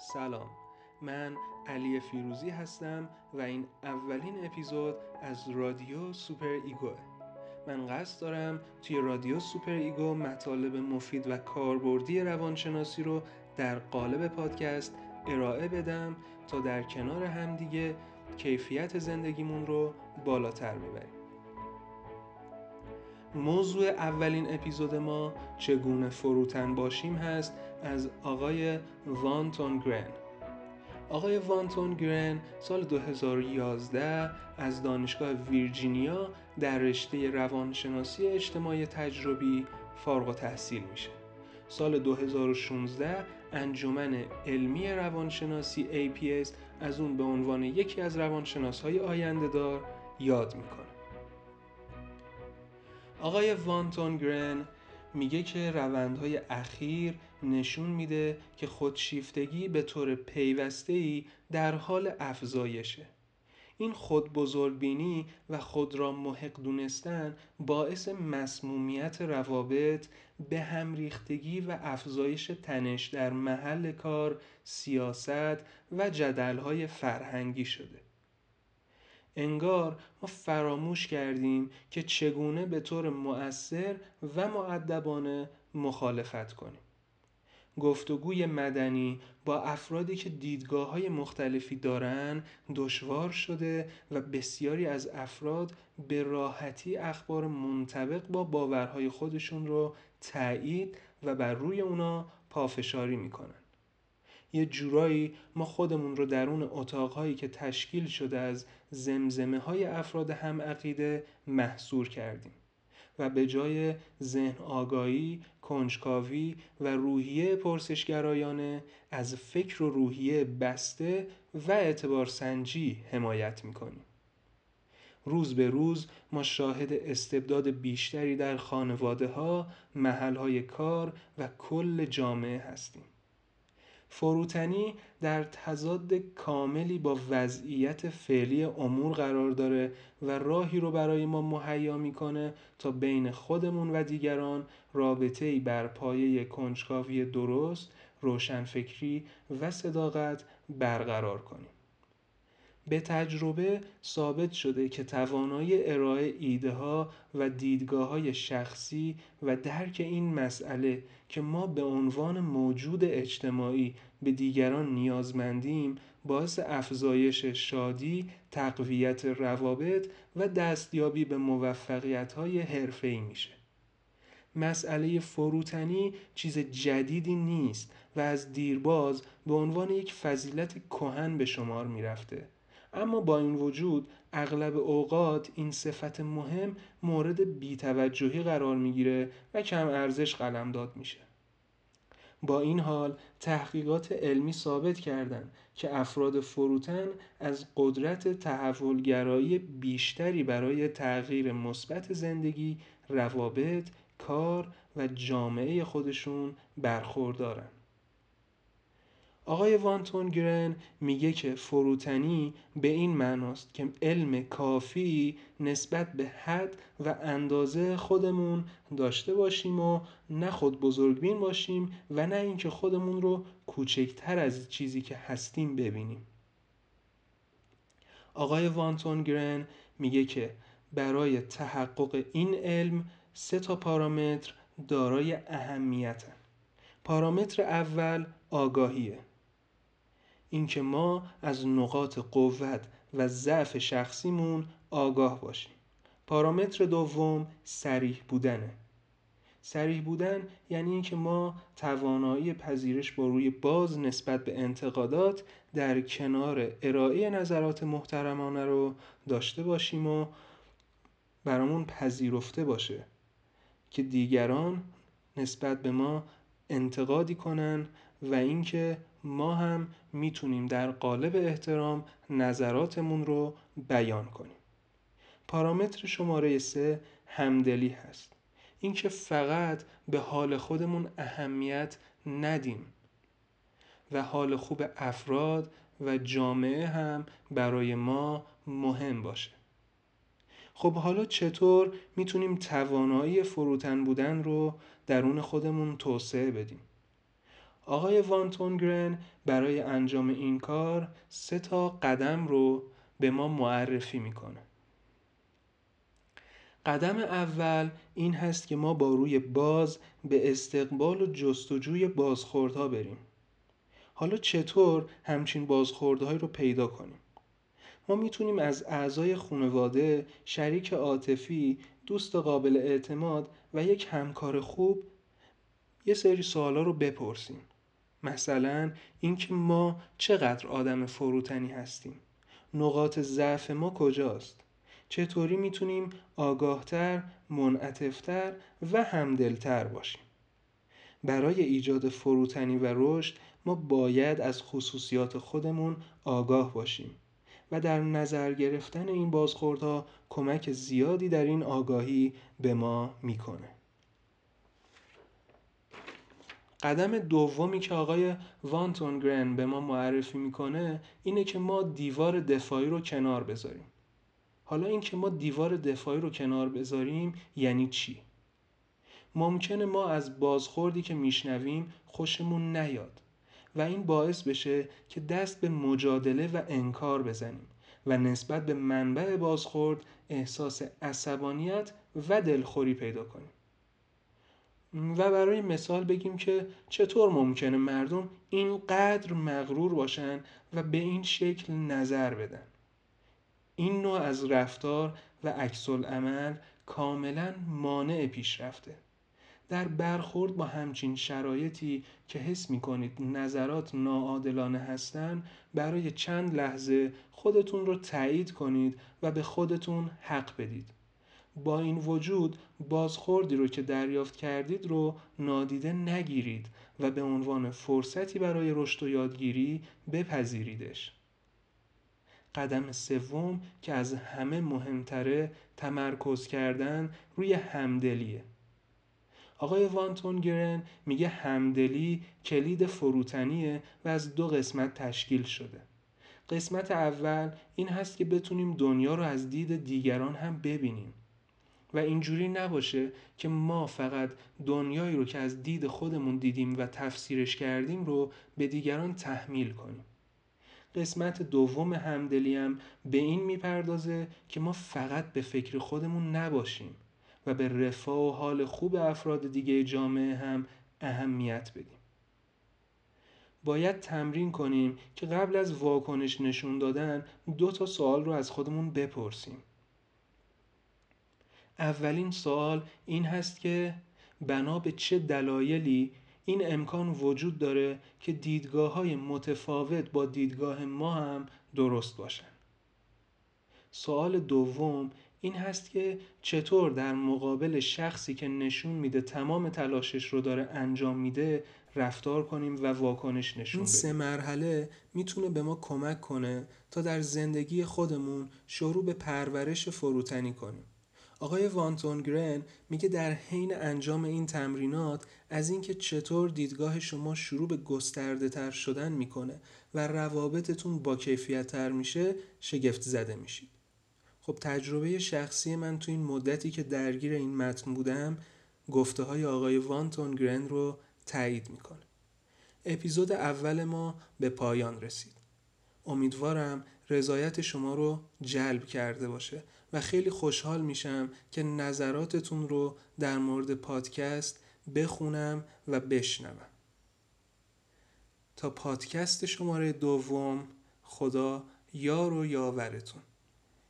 سلام. من علی فیروزی هستم و این اولین اپیزود از رادیو سوپر ایگوه من قصد دارم توی رادیو سوپر ایگو مطالب مفید و کاربردی روانشناسی رو در قالب پادکست ارائه بدم تا در کنار همدیگه کیفیت زندگیمون رو بالاتر ببریم. موضوع اولین اپیزود ما چگونه فروتن باشیم هست از آقای وانتون گرن. آقای وانتون گرن سال 2011 از دانشگاه ویرجینیا در رشته روانشناسی اجتماعی تجربی فارغ و تحصیل میشه. سال 2016 انجمن علمی روانشناسی APS از اون به عنوان یکی از روانشناس های آینده دار یاد می‌کنه. آقای وانتون گرن میگه که روندهای اخیر نشون میده که خودشیفتگی به طور پیوسته در حال افزایشه این خود بزرگبینی و خود را محق دونستن باعث مسمومیت روابط به هم ریختگی و افزایش تنش در محل کار، سیاست و جدلهای فرهنگی شده. انگار ما فراموش کردیم که چگونه به طور مؤثر و معدبانه مخالفت کنیم. گفتگوی مدنی با افرادی که دیدگاه های مختلفی دارن دشوار شده و بسیاری از افراد به راحتی اخبار منطبق با باورهای خودشون رو تایید و بر روی اونا پافشاری می‌کنن. یه جورایی ما خودمون رو درون اتاقهایی که تشکیل شده از زمزمه های افراد هم عقیده محصور کردیم و به جای ذهن آگاهی، کنجکاوی و روحیه پرسشگرایانه از فکر و روحیه بسته و اعتبار سنجی حمایت می‌کنیم. روز به روز ما شاهد استبداد بیشتری در خانواده ها، محل های کار و کل جامعه هستیم. فروتنی در تضاد کاملی با وضعیت فعلی امور قرار داره و راهی رو برای ما مهیا می‌کنه تا بین خودمون و دیگران رابطه ای بر پایه کنجکاوی درست، روشنفکری و صداقت برقرار کنیم. به تجربه ثابت شده که توانایی ارائه ایده ها و دیدگاه های شخصی و درک این مسئله که ما به عنوان موجود اجتماعی به دیگران نیازمندیم باعث افزایش شادی، تقویت روابط و دستیابی به موفقیت های حرفه‌ای میشه. مسئله فروتنی چیز جدیدی نیست و از دیرباز به عنوان یک فضیلت کهن به شمار می‌رفته. اما با این وجود اغلب اوقات این صفت مهم مورد بیتوجهی قرار می‌گیره و کم ارزش قلمداد میشه. با این حال تحقیقات علمی ثابت کردند که افراد فروتن از قدرت تحولگرایی بیشتری برای تغییر مثبت زندگی، روابط، کار و جامعه خودشون برخوردارن. آقای وانتون گرن میگه که فروتنی به این معناست که علم کافی نسبت به حد و اندازه خودمون داشته باشیم و نه خود بزرگبین باشیم و نه اینکه خودمون رو کوچکتر از چیزی که هستیم ببینیم. آقای وانتون گرن میگه که برای تحقق این علم سه تا پارامتر دارای اهمیتن. پارامتر اول آگاهیه. اینکه ما از نقاط قوت و ضعف شخصیمون آگاه باشیم. پارامتر دوم سریح بودنه. سریح بودن یعنی اینکه ما توانایی پذیرش با روی باز نسبت به انتقادات در کنار ارائه نظرات محترمانه رو داشته باشیم و برامون پذیرفته باشه که دیگران نسبت به ما انتقادی کنن و اینکه ما هم می‌تونیم در قالب احترام نظراتمون رو بیان کنیم. پارامتر شماره سه همدلی هست. اینکه فقط به حال خودمون اهمیت ندیم و حال خوب افراد و جامعه هم برای ما مهم باشه. خب حالا چطور می‌تونیم توانایی فروتن بودن رو درون خودمون توسعه بدیم؟ آقای وانتونگرن برای انجام این کار سه تا قدم رو به ما معرفی می‌کنه. قدم اول این هست که ما با روی باز به استقبال و جستجوی بازخوردها بریم. حالا چطور همچین بازخوردهایی رو پیدا کنیم؟ ما می‌تونیم از اعضای خانواده، شریک عاطفی، دوست قابل اعتماد و یک همکار خوب یه سری سوالا رو بپرسیم. مثلا اینکه ما چقدر آدم فروتنی هستیم. نقاط ضعف ما کجاست؟ چطوری می‌تونیم آگاهتر، منعطفتر و همدلتر باشیم؟ برای ایجاد فروتنی و رشد ما باید از خصوصیات خودمون آگاه باشیم و در نظر گرفتن این بازخوردها کمک زیادی در این آگاهی به ما می‌کنه. قدم دومی که آقای وانتونگرن به ما معرفی می‌کنه اینه که ما دیوار دفاعی رو کنار بذاریم حالا این که ما دیوار دفاعی رو کنار بذاریم یعنی چی؟ ممکنه ما از بازخوردی که میشنویم خوشمون نیاد و این باعث بشه که دست به مجادله و انکار بزنیم و نسبت به منبع بازخورد احساس عصبانیت و دلخوری پیدا کنیم و برای مثال بگیم که چطور ممکنه مردم اینقدر مغرور باشن و به این شکل نظر بدن. این نوع از رفتار و عکس عمل کاملا مانع پیشرفته. در برخورد با همچین شرایطی که حس می کنید نظرات ناعادلانه هستند برای چند لحظه خودتون رو تایید کنید و به خودتون حق بدید. با این وجود بازخوردی رو که دریافت کردید رو نادیده نگیرید و به عنوان فرصتی برای رشد و یادگیری بپذیریدش. قدم سوم که از همه مهمتره تمرکز کردن روی همدلیه. آقای وانتون گرن میگه همدلی کلید فروتنیه و از دو قسمت تشکیل شده. قسمت اول این هست که بتونیم دنیا رو از دید دیگران هم ببینیم. و اینجوری نباشه که ما فقط دنیایی رو که از دید خودمون دیدیم و تفسیرش کردیم رو به دیگران تحمیل کنیم. قسمت دوم همدلی هم به این می‌پردازه که ما فقط به فکر خودمون نباشیم و به رفاه و حال خوب افراد دیگه جامعه هم اهمیت بدیم. باید تمرین کنیم که قبل از واکنش نشون دادن دو تا سوال رو از خودمون بپرسیم. اولین سوال این هست که بنا به چه دلایلی این امکان وجود داره که دیدگاه های متفاوت با دیدگاه ما هم درست باشن؟ سوال دوم این هست که چطور در مقابل شخصی که نشون میده تمام تلاشش رو داره انجام میده رفتار کنیم و واکنش نشون بدیم این سه مرحله می‌تونه به ما کمک کنه تا در زندگی خودمون شروع به پرورش فروتنی کنیم. آقای وانتون گرن میگه در حین انجام این تمرینات از اینکه چطور دیدگاه شما شروع به گسترده تر شدن می‌کنه و روابطتون با کیفیت تر میشه شگفت زده میشید. خب تجربه شخصی من تو این مدتی که درگیر این متن بودم گفته های آقای وانتون گرن رو تایید می‌کنه. اپیزود اول ما به پایان رسید. امیدوارم رضایت شما رو جلب کرده باشه. و خیلی خوشحال میشم که نظراتتون رو در مورد پادکست بخونم و بشنوم. تا پادکست شماره دوم خدا یار و یاورتون.